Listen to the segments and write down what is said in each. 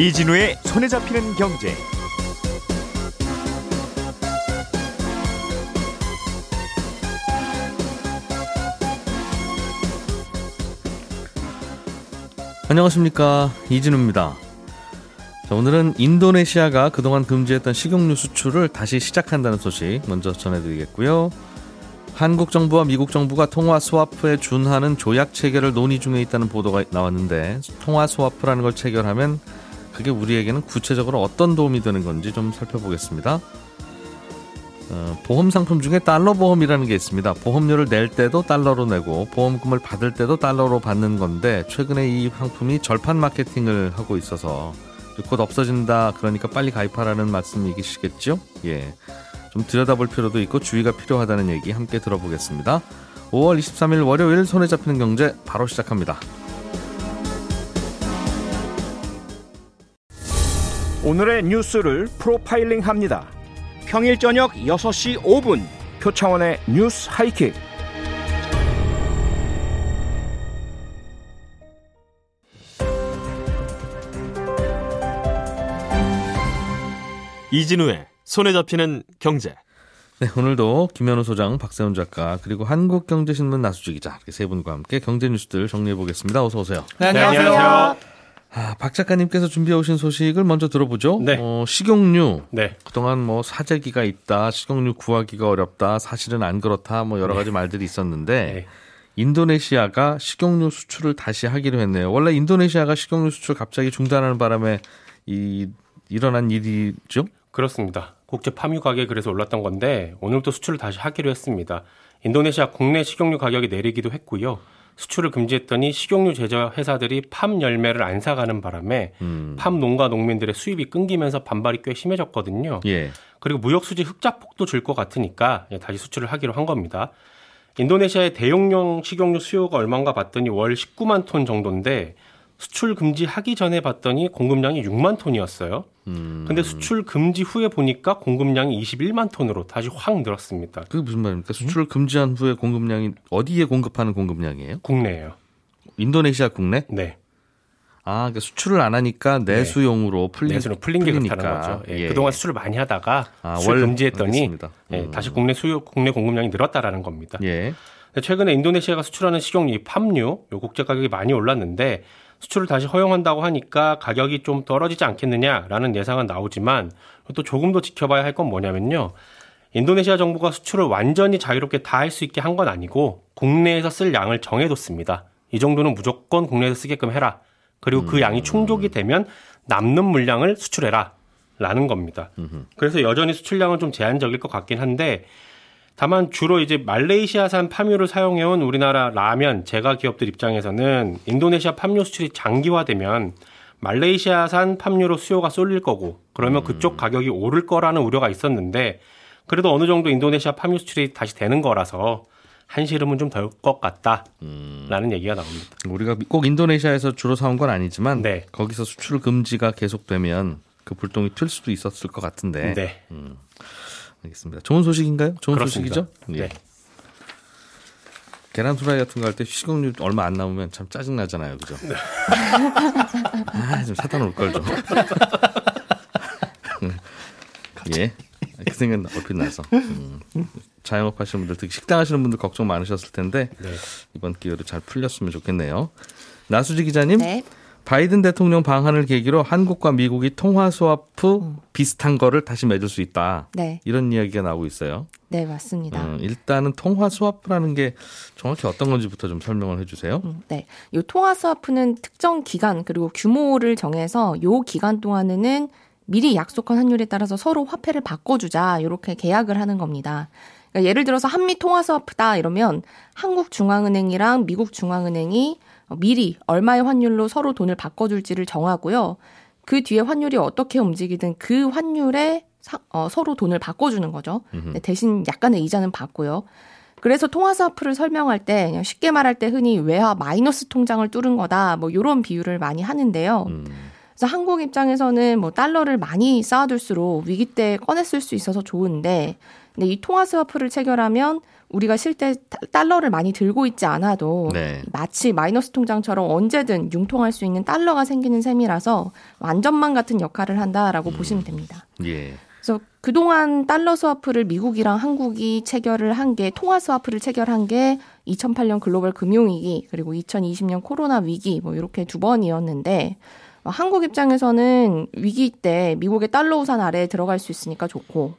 이진우의 손에 잡히는 경제. 안녕하십니까 이진우입니다. 자, 오늘은 인도네시아가 그동안 금지했던 식용유 수출을 다시 시작한다는 소식 먼저 전해드리겠고요. 한국 정부와 미국 정부가 통화 스와프에 준하는 조약 체결을 논의 중에 있다는 보도가 나왔는데 통화 스와프라는 걸 체결하면 그게 우리에게는 구체적으로 어떤 도움이 되는 건지 좀 살펴보겠습니다. 어, 보험 상품 중에 달러 보험이라는 게 있습니다. 보험료를 낼 때도 달러로 내고 보험금을 받을 때도 달러로 받는 건데 최근에 이 상품이 절판 마케팅을 하고 있어서 곧 없어진다. 그러니까 빨리 가입하라는 말씀이시겠죠? 예. 좀 들여다볼 필요도 있고 주의가 필요하다는 얘기 함께 들어보겠습니다. 5월 23일 월요일 손에 잡히는 경제 바로 시작합니다. 오늘의 뉴스를 프로파일링 합니다. 평일 저녁 6시 5분 표창원의 뉴스 하이킥. 이진우의 손에 잡히는 경제. 네, 오늘도 김현우 소장, 박세훈 작가, 그리고 한국경제신문 나수지 기자 이렇게 세 분과 함께 경제 뉴스들 정리해 보겠습니다. 어서 오세요. 네, 안녕하세요. 아, 박 작가님께서 준비해 오신 소식을 먼저 들어보죠. 네. 어, 식용유. 네. 그동안 뭐 사재기가 있다, 식용유 구하기가 어렵다, 사실은 안 그렇다, 뭐 여러 가지 말들이 있었는데 네. 인도네시아가 식용유 수출을 다시 하기로 했네요. 원래 인도네시아가 식용유 수출 갑자기 중단하는 바람에 이 일어난 일이죠. 그렇습니다. 국제 파묘 가격이 그래서 올랐던 건데 오늘부터 수출을 다시 하기로 했습니다. 인도네시아 국내 식용유 가격이 내리기도 했고요. 수출을 금지했더니 식용유 제조 회사들이 팜 열매를 안 사가는 바람에 음. 팜 농가 농민들의 수입이 끊기면서 반발이 꽤 심해졌거든요. 예. 그리고 무역 수지 흑자폭도 줄 것 같으니까 예, 다시 수출을 하기로 한 겁니다. 인도네시아의 대용량 식용유 수요가 얼마인가 봤더니 월 19만 톤 정도인데 수출 금지하기 전에 봤더니 공급량이 6만 톤이었어요. 음. 근데 수출 금지 후에 보니까 공급량이 21만 톤으로 다시 확 늘었습니다. 그게 무슨 말입니까? 수출을 금지한 후에 공급량이 어디에 공급하는 공급량이에요? 국내예요. 인도네시아 국내? 네. 아, 그러니까 수출을 안 하니까 내수용으로 풀리, 내수로 풀린 게 풀리니까. 그렇다는 거죠. 예, 예. 그동안 수출을 많이 하다가 아, 수출 월- 금지했더니. 예, 음. 다시 국내 수요 국내 공급량이 늘었다라는 겁니다. 예. 최근에 인도네시아가 수출하는 식용유 이 팜유 요 국제 가격이 많이 올랐는데 수출을 다시 허용한다고 하니까 가격이 좀 떨어지지 않겠느냐라는 예상은 나오지만 또 조금 더 지켜봐야 할 건 뭐냐면요. 인도네시아 정부가 수출을 완전히 자유롭게 다 할 수 있게 한 건 아니고 국내에서 쓸 양을 정해뒀습니다. 이 정도는 무조건 국내에서 쓰게끔 해라. 그리고 그 양이 충족이 되면 남는 물량을 수출해라. 라는 겁니다. 그래서 여전히 수출량은 좀 제한적일 것 같긴 한데 다만 주로 이제 말레이시아산 팜유를 사용해온 우리나라 라면 제과 기업들 입장에서는 인도네시아 팜유 수출이 장기화되면 말레이시아산 팜유로 수요가 쏠릴 거고 그러면 그쪽 가격이 오를 거라는 우려가 있었는데 그래도 어느 정도 인도네시아 팜유 수출이 다시 되는 거라서 한시름은 좀 덜 것 같다라는 얘기가 나옵니다. 우리가 꼭 인도네시아에서 주로 사온 건 아니지만 네. 거기서 수출 금지가 계속되면 그 불똥이 튈 수도 있었을 것 같은데. 네, 알겠습니다. 좋은 소식인가요? 좋은 그렇습니다. 소식이죠? 예. 네. 계란 후라이 같은 거 할때 식용유 얼마 안 남으면 참 짜증 나잖아요, 그죠? 네. 아, 좀 사다 놓을 걸 좀. 예. 그 생각 얼핏 나서. 음. 자영업 하시는 분들, 특히 식당 하시는 분들 걱정 많으셨을 텐데 네. 이번 기회로 잘 풀렸으면 좋겠네요. 나수지 기자님, 네. 바이든 대통령 방한을 계기로 한국과 미국이 통화 스와프 비슷한 거를 다시 맺을 수 있다. 네. 이런 이야기가 나오고 있어요. 네, 맞습니다. 음, 일단은 통화 스와프라는 게 정확히 어떤 건지부터 좀 설명을 해주세요. 음, 네. 요 통화 스와프는 특정 기간 그리고 규모를 정해서 요 기간 동안에는 미리 약속한 환율에 따라서 서로 화폐를 바꿔주자 이렇게 계약을 하는 겁니다. 그러니까 예를 들어서 한미 통화 스와프다 이러면 한국 중앙은행이랑 미국 중앙은행이 미리 얼마의 환율로 서로 돈을 바꿔줄지를 정하고요. 그 뒤에 환율이 어떻게 움직이든 그 환율에 사- 어, 서로 돈을 바꿔주는 거죠. 네, 대신 약간의 이자는 받고요. 그래서 통화사프를 설명할 때 그냥 쉽게 말할 때 흔히 외화 마이너스 통장을 뚫은 거다 뭐 이런 비유를 많이 하는데요. 음. 그래서 한국 입장에서는 뭐 달러를 많이 쌓아둘수록 위기 때 쓸 수 있어서 좋은데 근데 이 통화 스와프를 체결하면 우리가 실제 달러를 많이 들고 있지 않아도 네. 마치 마이너스 통장처럼 언제든 융통할 수 있는 달러가 생기는 셈이라서 안전망 같은 역할을 한다라고 보시면 됩니다. 예. 그래서 그동안 달러 스와프를 미국이랑 한국이 체결을 한 게 통화 스와프를 체결한 게 2008년 글로벌 금융위기 그리고 2020년 코로나 위기 뭐 이렇게 두 번이었는데 어, 한국 입장에서는 위기 때 미국의 달러 우산 아래에 들어갈 수 있으니까 좋고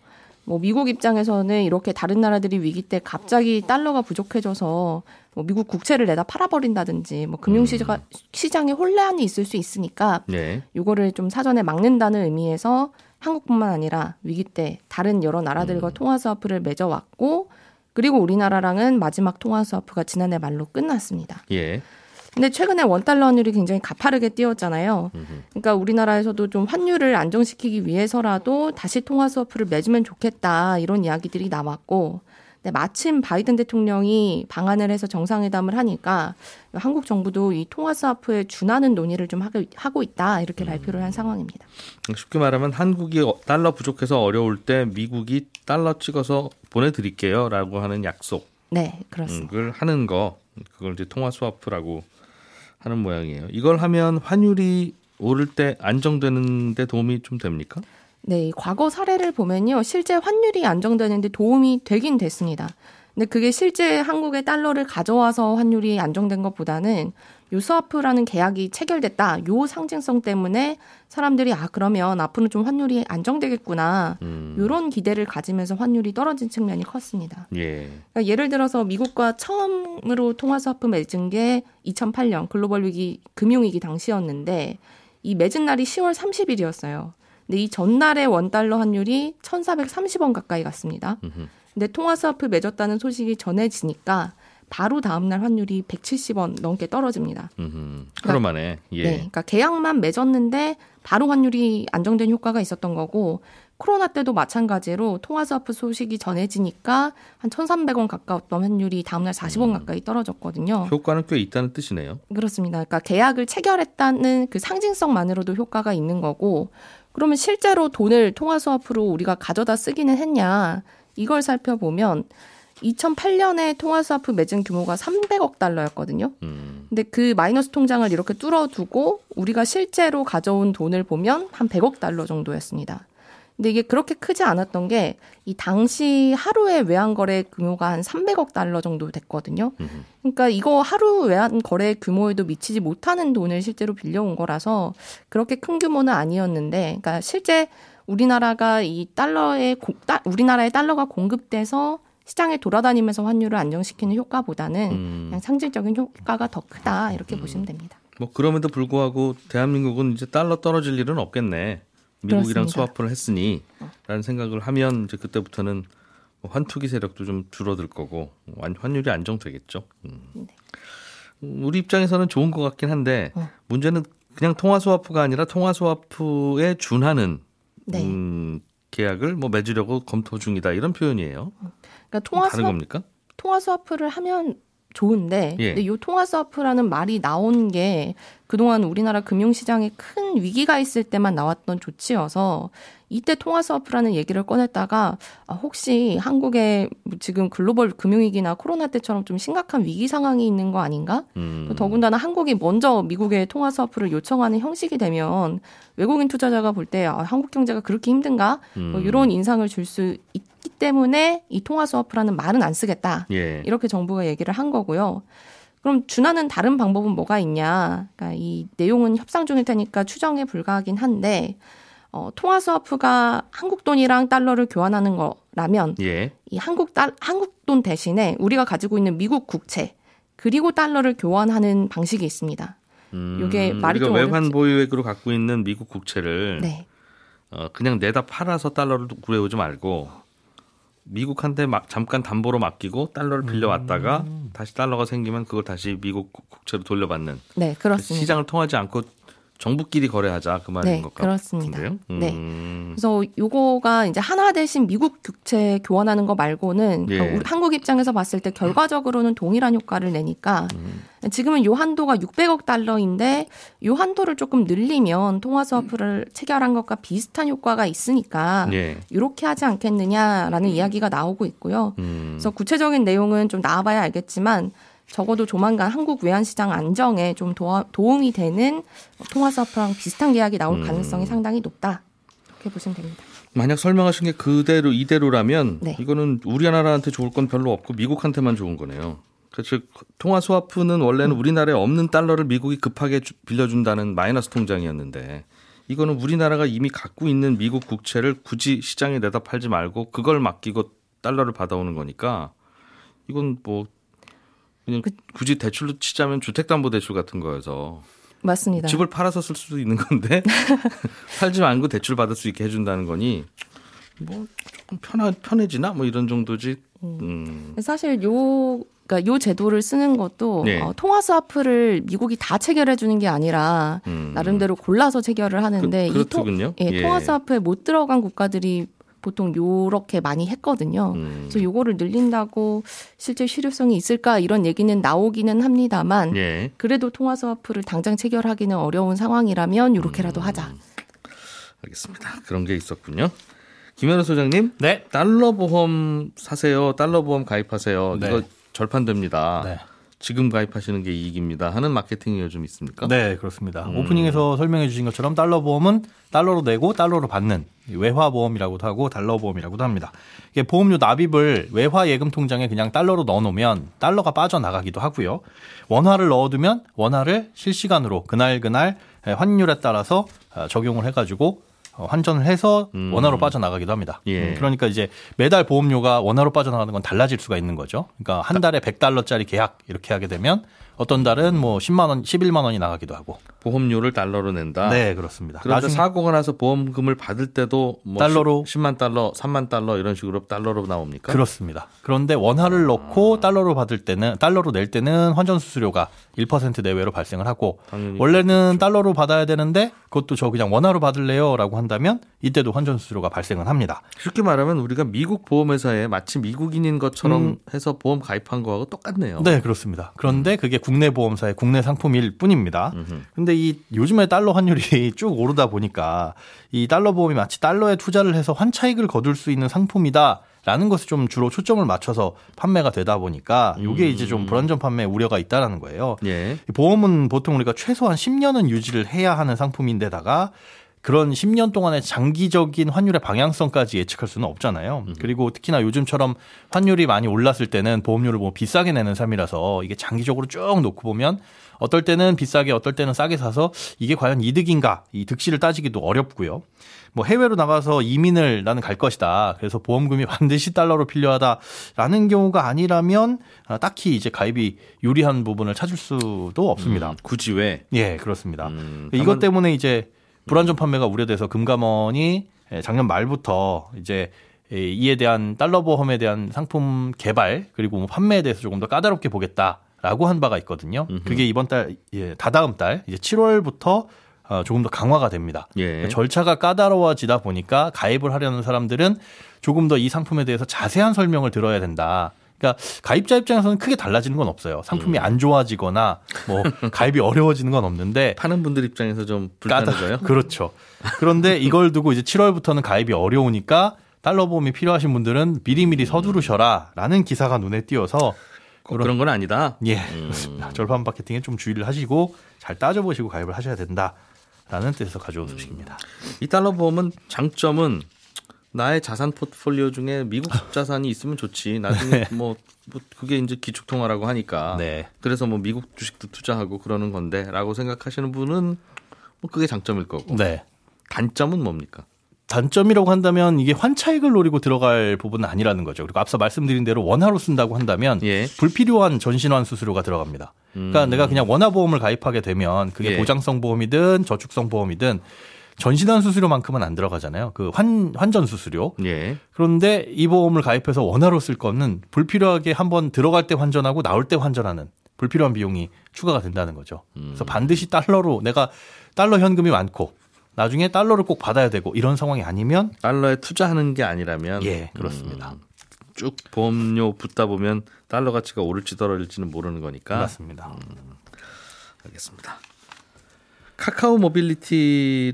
뭐 미국 입장에서는 이렇게 다른 나라들이 위기 때 갑자기 달러가 부족해져서 뭐 미국 국채를 내다 팔아버린다든지 뭐 금융시장 시장에 혼란이 있을 수 있으니까 네. 요거를 좀 사전에 막는다는 의미에서 한국뿐만 아니라 위기 때 다른 여러 나라들과 통화 스와프를 맺어왔고 그리고 우리나라랑은 마지막 통화 스와프가 지난해 말로 끝났습니다. 예. 근데 최근에 원달러 환율이 굉장히 가파르게 뛰었잖아요. 그러니까 우리나라에서도 좀 환율을 안정시키기 위해서라도 다시 통화 스와프를 맺으면 좋겠다 이런 이야기들이 나왔고 근데 마침 바이든 대통령이 방한을 해서 정상회담을 하니까 한국 정부도 이 통화 스와프에 준하는 논의를 좀 하고- 있다 이렇게 발표를 한 상황입니다. 쉽게 말하면 한국이 어- 달러 부족해서 어려울 때 미국이 달러 찍어서 보내드릴게요라고 하는 약속을 네, 그렇습니다. 하는 거 그걸 이제 통화 스와프라고 하는 모양이에요. 이걸 하면 환율이 오를 때 안정되는데 도움이 좀 됩니까? 네, 이 과거 사례를 보면요. 실제 환율이 안정되는데 도움이 되긴 됐습니다. 근데 그게 실제 한국의 달러를 가져와서 환율이 안정된 것보다는 요 스와프라는 계약이 체결됐다. 요 상징성 때문에 사람들이 아 그러면 앞으로 좀 환율이 안정되겠구나. 음, 요런 기대를 가지면서 환율이 떨어진 측면이 컸습니다. 예. 그러니까 예를 들어서 미국과 처음으로 통화 스와프 맺은 게 2008년 글로벌 위기 금융위기 당시였는데 이 맺은 날이 10월 30일이었어요. 근데 이 전날의 원 달러 환율이 1,430원 가까이 갔습니다. 음흠. 근데 통화 스와프 맺었다는 소식이 전해지니까 바로 다음 날 환율이 170원 넘게 떨어집니다. 음흠. 하루 만에 예. 네, 그러니까 계약만 맺었는데 바로 환율이 안정된 효과가 있었던 거고 코로나 때도 마찬가지로 통화 스와프 소식이 전해지니까 한 1,300원 가까웠던 환율이 다음 날 40원 가까이 떨어졌거든요. 효과는 꽤 있다는 뜻이네요. 그렇습니다. 그러니까 계약을 체결했다는 그 상징성만으로도 효과가 있는 거고 그러면 실제로 돈을 통화 스와프로 우리가 가져다 쓰기는 했냐 이걸 살펴보면 2008년에 통화 스와프 맺은 규모가 300억 달러였거든요. 음, 근데 그 마이너스 통장을 이렇게 뚫어두고 우리가 실제로 가져온 돈을 보면 한 100억 달러 정도였습니다. 근데 이게 그렇게 크지 않았던 게 이 당시 하루의 외환 거래 규모가 한 300억 달러 정도 됐거든요. 그러니까 이거 하루 외환 거래 규모에도 미치지 못하는 돈을 실제로 빌려온 거라서 그렇게 큰 규모는 아니었는데, 그러니까 실제 우리나라가 이 달러의 따- 우리나라의 달러가 공급돼서 시장에 돌아다니면서 환율을 안정시키는 효과보다는 음. 그냥 상징적인 효과가 더 크다 이렇게 보시면 됩니다. 뭐 그럼에도 불구하고 대한민국은 이제 달러 떨어질 일은 없겠네. 미국이랑. 어. 스와프를 했으니라는 생각을 하면 이제 그때부터는 뭐 환투기 세력도 좀 줄어들 거고 완- 환율이 안정되겠죠. 음. 네. 음, 우리 입장에서는 좋은 것 같긴 한데 어. 문제는 그냥 통화 스와프가 아니라 통화 스와프에 준하는 네. 음, 계약을 뭐 맺으려고 검토 중이다 이런 표현이에요. 그러니까 통화 다른 스와, 겁니까? 통화 스와프를 하면 좋은데, 예. 근데 이 통화 스와프라는 말이 나온 게 그동안 우리나라 금융시장에 큰 위기가 있을 때만 나왔던 조치여서 이때 통화 스와프라는 얘기를 꺼냈다가 아, 혹시 한국에 뭐 지금 글로벌 금융위기나 코로나 때처럼 좀 심각한 위기 상황이 있는 거 아닌가? 음, 또 더군다나 한국이 먼저 미국에 통화 스와프를 요청하는 형식이 되면 외국인 투자자가 볼 때 아, 한국 경제가 그렇게 힘든가? 뭐 음. 이런 인상을 줄 수 있기 때문에 이 통화 스와프라는 말은 안 쓰겠다. 예. 이렇게 정부가 얘기를 한 거고요. 그럼 준하는 다른 방법은 뭐가 있냐? 그러니까 이 내용은 협상 중일 테니까 추정에 불과하긴 한데 어, 통화 스와프가 한국 돈이랑 달러를 교환하는 거라면 예. 이 한국 달 한국 돈 대신에 우리가 가지고 있는 미국 국채 그리고 달러를 교환하는 방식이 있습니다. 음, 요게 말이 좀 외환. 보유액으로 갖고 있는 미국 국채를 네. 어, 그냥 내다 팔아서 달러를 구해오지 말고 미국한테 막 잠깐 담보로 맡기고 달러를 빌려왔다가 다시 달러가 생기면 그걸 다시 미국 국- 국채로 돌려받는 네, 그렇습니다. 시장을 통하지 않고 정부끼리 거래하자 그 말인 네, 것 그렇습니다. 같은데요. 네. 음, 그래서 요거가 이제 하나 대신 미국 국채 교환하는 거 말고는 예. 한국 입장에서 봤을 때 결과적으로는 동일한 효과를 내니까 지금은 요 한도가 600억 달러인데 요 한도를 조금 늘리면 통화 스와프를 체결한 것과 비슷한 효과가 있으니까 예. 이렇게 하지 않겠느냐라는 이야기가 나오고 있고요. 음. 그래서 구체적인 내용은 좀 나와봐야 알겠지만 적어도 조만간 한국 외환시장 안정에 좀 도와, 도움이 되는 통화 스와프랑 비슷한 계약이 나올 음. 가능성이 상당히 높다. 이렇게 보시면 됩니다. 만약 설명하신 게 그대로 이대로라면 네. 이거는 우리나라한테 좋을 건 별로 없고 미국한테만 좋은 거네요. 그즉 통화 스와프는 원래는 우리나라에 없는 달러를 미국이 급하게 주- 빌려준다는 마이너스 통장이었는데 이거는 우리나라가 이미 갖고 있는 미국 국채를 굳이 시장에 내다 팔지 말고 그걸 맡기고 달러를 받아오는 거니까 이건 뭐 그냥 굳이 대출로 치자면 주택담보대출 같은 거여서 맞습니다. 집을 팔아서 쓸 수도 있는 건데 팔지 말고 대출 받을 수 있게 해준다는 거니 뭐 조금 편하, 편해지나 뭐 이런 정도지. 음. 사실 요 그러니까 요 제도를 쓰는 것도 네. 어, 통화 스와프를 미국이 다 체결해 주는 게 아니라 음. 나름대로 골라서 체결을 하는데 그, 이 통, 그렇군요. 예, 통화 스와프에 못 들어간 국가들이 보통 요렇게 많이 했거든요. 음. 그래서 요거를 늘린다고 실제 실효성이 있을까 이런 얘기는 나오기는 합니다만 예. 그래도 통화 스와프를 당장 체결하기는 어려운 상황이라면 요렇게라도 음. 하자. 알겠습니다. 그런 게 있었군요. 김현우 소장님, 네. 달러 보험 사세요. 달러 보험 가입하세요. 네. 이거 절판됩니다. 네. 지금 가입하시는 게 이익입니다. 하는 마케팅이 요즘 있습니까? 네, 그렇습니다. 음. 오프닝에서 설명해 주신 것처럼 달러 보험은 달러로 내고 달러로 받는 외화 보험이라고도 하고 달러 보험이라고도 합니다. 이게 보험료 납입을 외화 예금 통장에 그냥 달러로 넣어 놓으면 달러가 빠져나가기도 하고요. 원화를 넣어 두면 원화를 실시간으로 그날 그날 환율에 따라서 어, 적용을 해 가지고 어, 환전을 해서 음. 원화로 빠져나가기도 합니다. 예. 음, 그러니까 이제 매달 보험료가 원화로 빠져나가는 건 달라질 수가 있는 거죠. 그러니까 한 달에 100달러짜리 계약 이렇게 하게 되면 어떤 달은 뭐 10만 원, 11만 원이 나가기도 하고. 보험료를 달러로 낸다. 네, 그렇습니다. 그런데 사고가 나서 보험금을 받을 때도 뭐 달러로 10, 만 달러, 3만 달러 이런 식으로 달러로 나옵니까? 그렇습니다. 그런데 원화를 넣고 달러로 받을 때는 달러로 낼 때는 환전 수수료가 1% 내외로 발생을 하고 원래는 달러로 받아야 되는데 그것도 저 그냥 원화로 받을래요라고 한다면 이때도 환전 수수료가 발생을 합니다. 쉽게 말하면 우리가 미국 보험회사에 마치 미국인인 것처럼 해서 보험 가입한 거하고 똑같네요. 음. 네, 그렇습니다. 그런데 그게 국내 보험사의 국내 상품일 뿐입니다. 음흠. 근데 이 요즘에 달러 환율이 쭉 오르다 보니까 이 달러 보험이 마치 달러에 투자를 해서 환차익을 거둘 수 있는 상품이다. 라는 것에 좀 주로 초점을 맞춰서 판매가 되다 보니까 이게 이제 좀 불안전 판매 우려가 있다라는 거예요. 예. 이 보험은 보통 우리가 최소한 10년은 유지를 해야 하는 상품인데다가 그런 10년 동안의 장기적인 환율의 방향성까지 예측할 수는 없잖아요. 그리고 특히나 요즘처럼 환율이 많이 올랐을 때는 보험료를 뭐 비싸게 내는 삶이라서 이게 장기적으로 쭉 놓고 보면 어떨 때는 비싸게 어떨 때는 싸게 사서 이게 과연 이득인가 이 득실을 따지기도 어렵고요. 뭐 해외로 나가서 이민을 나는 갈 것이다. 그래서 보험금이 반드시 달러로 필요하다라는 경우가 아니라면 아, 딱히 이제 가입이 유리한 부분을 찾을 수도 없습니다. 음, 굳이 왜? 예, 그렇습니다. 음, 이것 다만- 때문에 이제 불안전 판매가 우려돼서 금감원이 예, 작년 말부터 이제 이- 이에 대한 달러 보험에 대한 상품 개발 그리고 뭐 판매에 대해서 조금 더 까다롭게 보겠다라고 한 바가 있거든요. 그게 이번 달, 예, 다다음 달 이제 7월부터 어, 조금 더 강화가 됩니다. 예. 절차가 까다로워지다 보니까 가입을 하려는 사람들은 조금 더 이 상품에 대해서 자세한 설명을 들어야 된다. 그러니까 가입자 입장에서는 크게 달라지는 건 없어요. 상품이 음. 안 좋아지거나 뭐 가입이 어려워지는 건 없는데 파는 분들 입장에서 좀 불편해져요. 그렇죠. 그런데 이걸 두고 이제 7월부터는 가입이 어려우니까 달러 보험이 필요하신 분들은 미리미리 서두르셔라라는 기사가 눈에 띄어서 꼭 그런 건 아니다. 예 그렇습니다. 절판 마케팅에 좀 주의를 하시고 잘 따져보시고 가입을 하셔야 된다 라는 뜻에서 가져온 소식입니다. 이 달러 보험은 장점은 나의 자산 포트폴리오 중에 미국 자산이 있으면 좋지. 나중에 뭐, 뭐 그게 이제 기축통화라고 하니까. 네. 그래서 뭐 미국 주식도 투자하고 그러는 건데라고 생각하시는 분은 뭐 그게 장점일 거고. 네. 단점은 뭡니까? 단점이라고 한다면 이게 환차익을 노리고 들어갈 부분은 아니라는 거죠. 그리고 앞서 말씀드린 대로 원화로 쓴다고 한다면 예. 불필요한 전신환 수수료가 들어갑니다. 그러니까 내가 그냥 원화 보험을 가입하게 되면 그게 예. 보장성 보험이든 저축성 보험이든 전신환 수수료만큼은 안 들어가잖아요. 그 환 환전 수수료. 예. 그런데 이 보험을 가입해서 원화로 쓸 거는 불필요하게 한번 들어갈 때 환전하고 나올 때 환전하는 불필요한 비용이 추가가 된다는 거죠. 그래서 반드시 달러로 내가 달러 현금이 많고 나중에 달러를 꼭 받아야 되고 이런 상황이 아니면 달러에 투자하는 게 아니라면 예, 그렇습니다. 음, 쭉 보험료 붙다 보면 달러 가치가 오를지 떨어질지는 모르는 거니까 맞습니다. 알겠습니다. 카카오 모빌리티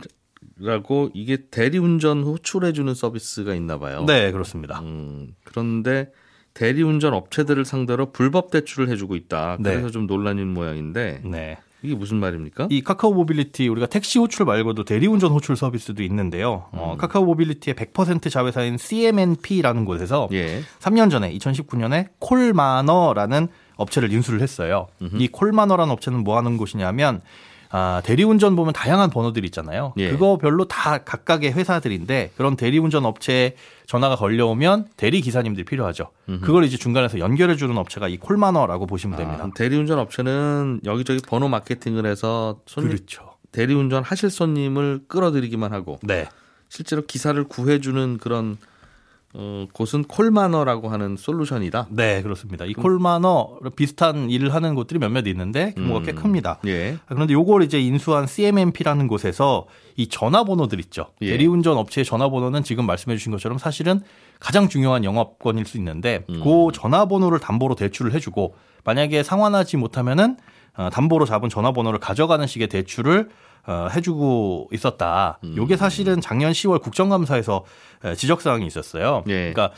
라고 이게 대리운전 호출해주는 서비스가 있나 봐요. 네, 그렇습니다. 음, 그런데 대리운전 업체들을 상대로 불법 대출을 해주고 있다. 네. 그래서 좀 논란인 모양인데 네. 이게 무슨 말입니까? 이 카카오 모빌리티 우리가 택시 호출 말고도 대리운전 호출 서비스도 있는데요. 어, 음. 카카오 모빌리티의 100% 자회사인 CMNP라는 곳에서 예. 3년 전에 2019년에 콜마너라는 업체를 인수를 했어요. 이 콜마너라는 업체는 뭐 하는 곳이냐면 아, 대리운전 보면 다양한 번호들이 있잖아요. 예. 그거 별로 다 각각의 회사들인데 그런 대리운전 업체에 전화가 걸려오면 대리 기사님들이 필요하죠. 그걸 이제 중간에서 연결해 주는 업체가 이 콜마너라고 보시면 됩니다. 아, 대리운전 업체는 여기저기 번호 마케팅을 해서 손님, 그렇죠. 대리운전 하실 손님을 끌어들이기만 하고 네. 실제로 기사를 구해주는 그런 어, 곳은 콜마너라고 하는 솔루션이다. 네, 그렇습니다. 이 콜마너 비슷한 일을 하는 곳들이 몇몇 있는데 규모가 꽤 음. 큽니다. 예. 그런데 요걸 이제 인수한 CMMP라는 곳에서 이 전화번호들 있죠. 예. 대리운전 업체의 전화번호는 지금 말씀해 주신 것처럼 사실은 가장 중요한 영업권일 수 있는데 음. 그 전화번호를 담보로 대출을 해 주고 만약에 상환하지 못하면은 어, 담보로 잡은 전화번호를 가져가는 식의 대출을 어, 해주고 있었다. 음. 요게 사실은 작년 10월 국정감사에서 에, 지적사항이 있었어요. 예. 그러니까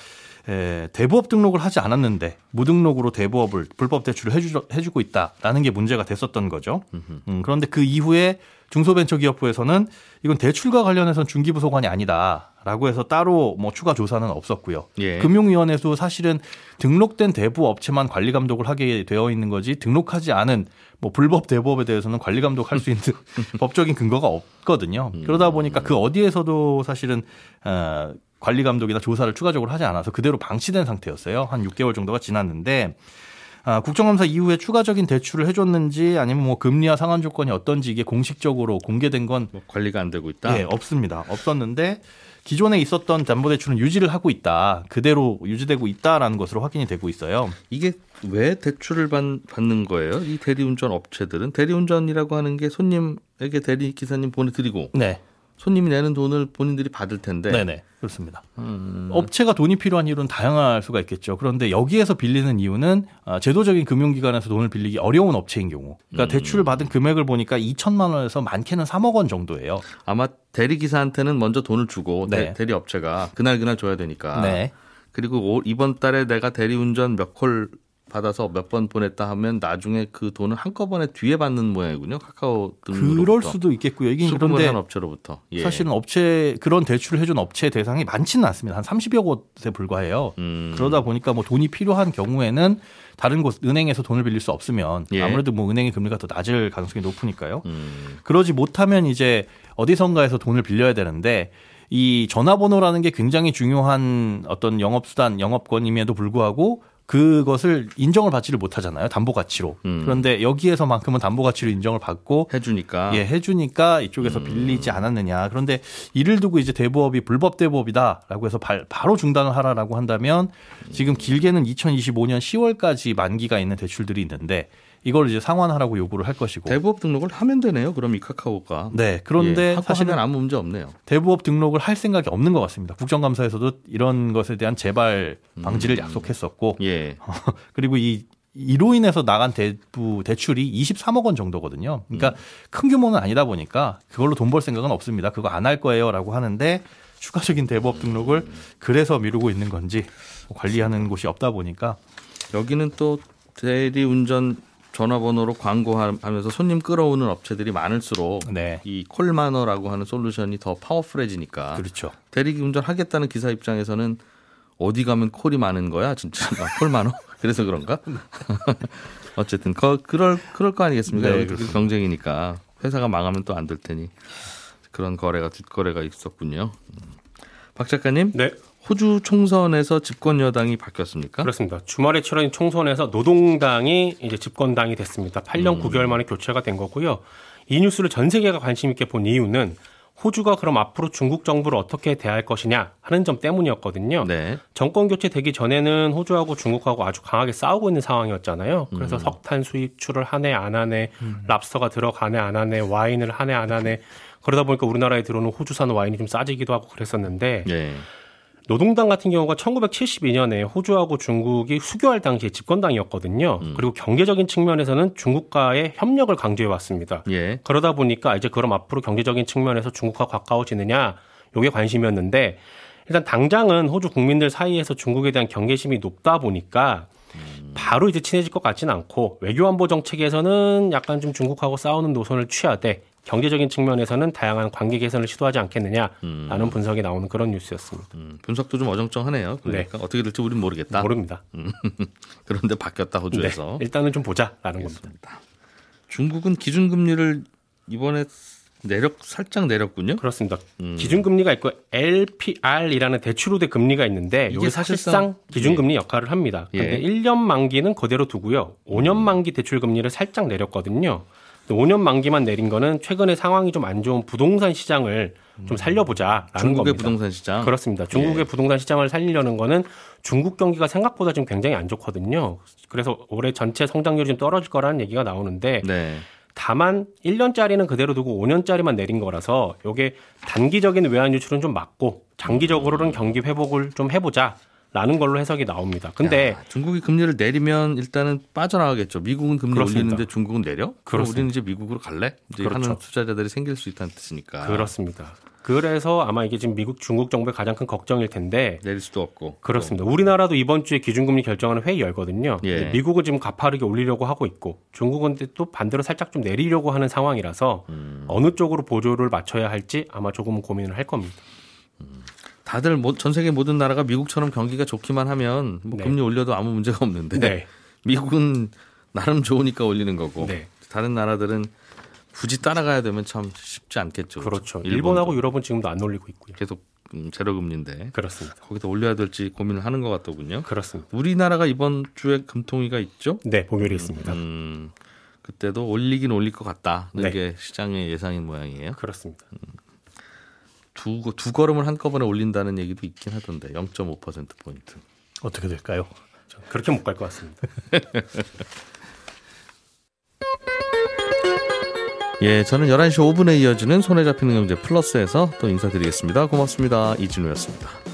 에, 대부업 등록을 하지 않았는데 무등록으로 대부업을 불법 대출을 해주, 해주고 있다라는 게 문제가 됐었던 거죠. 음, 그런데 그 이후에 중소벤처기업부에서는 이건 대출과 관련해서는 중기부소관이 아니다 라고 해서 따로 뭐 추가 조사는 없었고요. 예. 금융위원회도 사실은 등록된 대부 업체만 관리 감독을 하게 되어 있는 거지 등록하지 않은 뭐 불법 대부업에 대해서는 관리 감독할 수 있는 법적인 근거가 없거든요. 그러다 보니까 그 어디에서도 사실은 어, 관리 감독이나 조사를 추가적으로 하지 않아서 그대로 방치된 상태였어요. 한 6개월 정도가 지났는데 아, 국정감사 이후에 추가적인 대출을 해줬는지 아니면 뭐 금리와 상환 조건이 어떤지 이게 공식적으로 공개된 건 뭐 관리가 안 되고 있다. 예, 없습니다. 없었는데 기존에 있었던 담보대출은 유지를 하고 있다. 그대로 유지되고 있다라는 것으로 확인이 되고 있어요. 이게 왜 대출을 받, 받는 거예요? 이 대리운전 업체들은 대리운전이라고 하는 게 손님에게 대리 기사님 보내드리고 네. 손님이 내는 돈을 본인들이 받을 텐데 네네. 그렇습니다. 음, 업체가 돈이 필요한 이유는 다양할 수가 있겠죠. 그런데 여기에서 빌리는 이유는 아, 제도적인 금융기관에서 돈을 빌리기 어려운 업체인 경우. 그러니까 음. 대출 받은 금액을 보니까 2천만 원에서 많게는 3억 원 정도예요. 아마 대리 기사한테는 먼저 돈을 주고 네. 대, 리 업체가 그날 그날 줘야 되니까 네. 그리고 올- 이번 달에 내가 대리운전 몇 콜 받아서 몇 번 보냈다 하면 나중에 그 돈을 한꺼번에 뒤에 받는 모양이군요. 카카오 등으로부터 그럴 수도 있겠고요. 이게 그런데 한 업체로부터 예. 사실은 업체 그런 대출을 해준 업체 대상이 많지는 않습니다. 한 30여 곳에 불과해요. 음. 그러다 보니까 뭐 돈이 필요한 경우에는 다른 곳 은행에서 돈을 빌릴 수 없으면 예. 아무래도 뭐 은행의 금리가 더 낮을 가능성이 높으니까요. 음. 그러지 못하면 이제 어디선가에서 돈을 빌려야 되는데 이 전화번호라는 게 굉장히 중요한 어떤 영업수단, 영업권임에도 불구하고 그것을 인정을 받지를 못하잖아요. 담보 가치로. 음. 그런데 여기에서만큼은 담보 가치로 인정을 받고 해주니까 예, 해주니까 음. 이쪽에서 빌리지 않았느냐. 그런데 이를 두고 이제 대부업이 불법 대부업이다라고 해서 발- 바로 중단을 하라라고 한다면 지금 길게는 2025년 10월까지 만기가 있는 대출들이 있는데 이걸 이제 상환하라고 요구를 할 것이고. 대부업 등록을 하면 되네요. 그럼 이 카카오가 네. 그런데 예, 사실은 아무 문제 없네요. 대부업 등록을 할 생각이 없는 것 같습니다. 국정감사에서도 이런 것에 대한 재발 방지를 음. 약속했었고 예. 그리고 이 이로 인해서 나간 대부 대출이 23억 원 정도거든요. 그러니까 큰 규모는 아니다 보니까 그걸로 돈 벌 생각은 없습니다. 그거 안 할 거예요라고 하는데 추가적인 대부업 등록을 그래서 미루고 있는 건지 관리하는 곳이 없다 보니까 여기는 또 대리운전 전화번호로 광고하면서 손님 끌어오는 업체들이 많을수록 네. 이 콜마너라고 하는 솔루션이 더 파워풀해지니까 그렇죠. 대리 운전 하겠다는 기사 입장에서는 어디 가면 콜이 많은 거야 진짜. 아, 콜마너? 그래서 그런가? 어쨌든 거, 그럴 그럴 거 아니겠습니까? 네. 경쟁이니까. 회사가 망하면 또 안 될 테니. 그런 거래가 뒷거래가 있었군요. 음. 박 작가님? 네, 호주 총선에서 집권 여당이 바뀌었습니까? 그렇습니다. 주말에 치러진 총선에서 노동당이 이제 집권당이 됐습니다. 8년 9개월 만에 교체가 된 거고요. 이 뉴스를 전 세계가 관심 있게 본 이유는 호주가 그럼 앞으로 중국 정부를 어떻게 대할 것이냐 하는 점 때문이었거든요. 네. 정권 교체 되기 전에는 호주하고 중국하고 아주 강하게 싸우고 있는 상황이었잖아요. 그래서 석탄 수입출을 하네 안 하네, 랍스터가 들어가네 안 하네, 와인을 하네 안 하네. 그러다 보니까 우리나라에 들어오는 호주산 와인이 좀 싸지기도 하고 그랬었는데 예. 노동당 같은 경우가 1972년에 호주하고 중국이 수교할 당시에 집권당이었거든요. 음. 그리고 경제적인 측면에서는 중국과의 협력을 강조해 왔습니다. 예. 그러다 보니까 이제 그럼 앞으로 경제적인 측면에서 중국과 가까워지느냐 요게 관심이었는데 일단 당장은 호주 국민들 사이에서 중국에 대한 경계심이 높다 보니까 바로 이제 친해질 것 같지는 않고 외교 안보 정책에서는 약간 좀 중국하고 싸우는 노선을 취하되 경제적인 측면에서는 다양한 관계 개선을 시도하지 않겠느냐라는 분석이 나오는 그런 뉴스였습니다. 음, 분석도 좀 어정쩡하네요. 그러니까 어떻게 될지 우리는 모르겠다. 모릅니다. 그런데 바뀌었다 네, 호주에서. 일단은 좀 보자라는 겁니다. 알겠습니다. 중국은 기준금리를 이번에 내렸 살짝 내렸군요. 그렇습니다. 음. 기준금리가 있고 LPR이라는 대출우대 금리가 있는데 이게 사실상- 사실상 기준금리 역할을 합니다. 예. 그런데 1년 만기는 그대로 두고요. 5년 만기 대출 금리를 살짝 내렸거든요. 5년 만기만 내린 거는 최근에 상황이 좀 안 좋은 부동산 시장을 좀 살려보자라는 중국의 겁니다. 부동산 시장. 그렇습니다. 중국의 예. 부동산 시장을 살리려는 거는 중국 경기가 생각보다 지금 굉장히 안 좋거든요. 그래서 올해 전체 성장률이 좀 떨어질 거라는 얘기가 나오는데 네. 다만 1년짜리는 그대로 두고 5년짜리만 내린 거라서 요게 단기적인 외환 유출은 좀 막고 장기적으로는 경기 회복을 좀 해보자 라는 걸로 해석이 나옵니다. 근데 야, 중국이 금리를 내리면 일단은 빠져나가겠죠. 미국은 금리 그렇습니다. 올리는데 중국은 내려? 그럼. 우리는 이제 미국으로 갈래? 이제 그렇죠. 하는 투자자들이 생길 수 있다는 뜻이니까. 그렇습니다. 그래서 아마 이게 지금 미국 중국 정부의 가장 큰 걱정일 텐데 내릴 수도 없고. 그렇습니다. 우리나라도 이번 주에 기준금리 결정하는 회의 열거든요. 예. 미국은 지금 가파르게 올리려고 하고 있고 중국은 또 반대로 살짝 좀 내리려고 하는 상황이라서 음. 어느 쪽으로 보조를 맞춰야 할지 아마 조금은 고민을 할 겁니다. 다들 모- 전 세계 모든 나라가 미국처럼 경기가 좋기만 하면 뭐 네. 금리 올려도 아무 문제가 없는데 네. 미국은 나름 좋으니까 올리는 거고 네. 다른 나라들은 굳이 따라가야 되면 참 쉽지 않겠죠. 그렇죠. 일본하고 유럽은 지금도 안 올리고 있고요. 계속 음, 제로 금리인데 그렇습니다. 거기다 올려야 될지 고민을 하는 것 같더군요. 그렇습니다. 우리나라가 이번 주에 금통위가 있죠. 네, 봉열이 있습니다. 음, 그때도 올리긴 올릴 것 같다는 네. 게 시장의 예상인 모양이에요. 그렇습니다. 두, 두 걸음을 한꺼번에 올린다는 얘기도 있긴 하던데 0.5% 포인트. 어떻게 될까요? 전 그렇게 못 갈 것 같습니다. 예, 저는 11시 5분에 이어지는 손에 잡히는 경제 플러스에서 또 인사드리겠습니다. 고맙습니다. 이진우였습니다.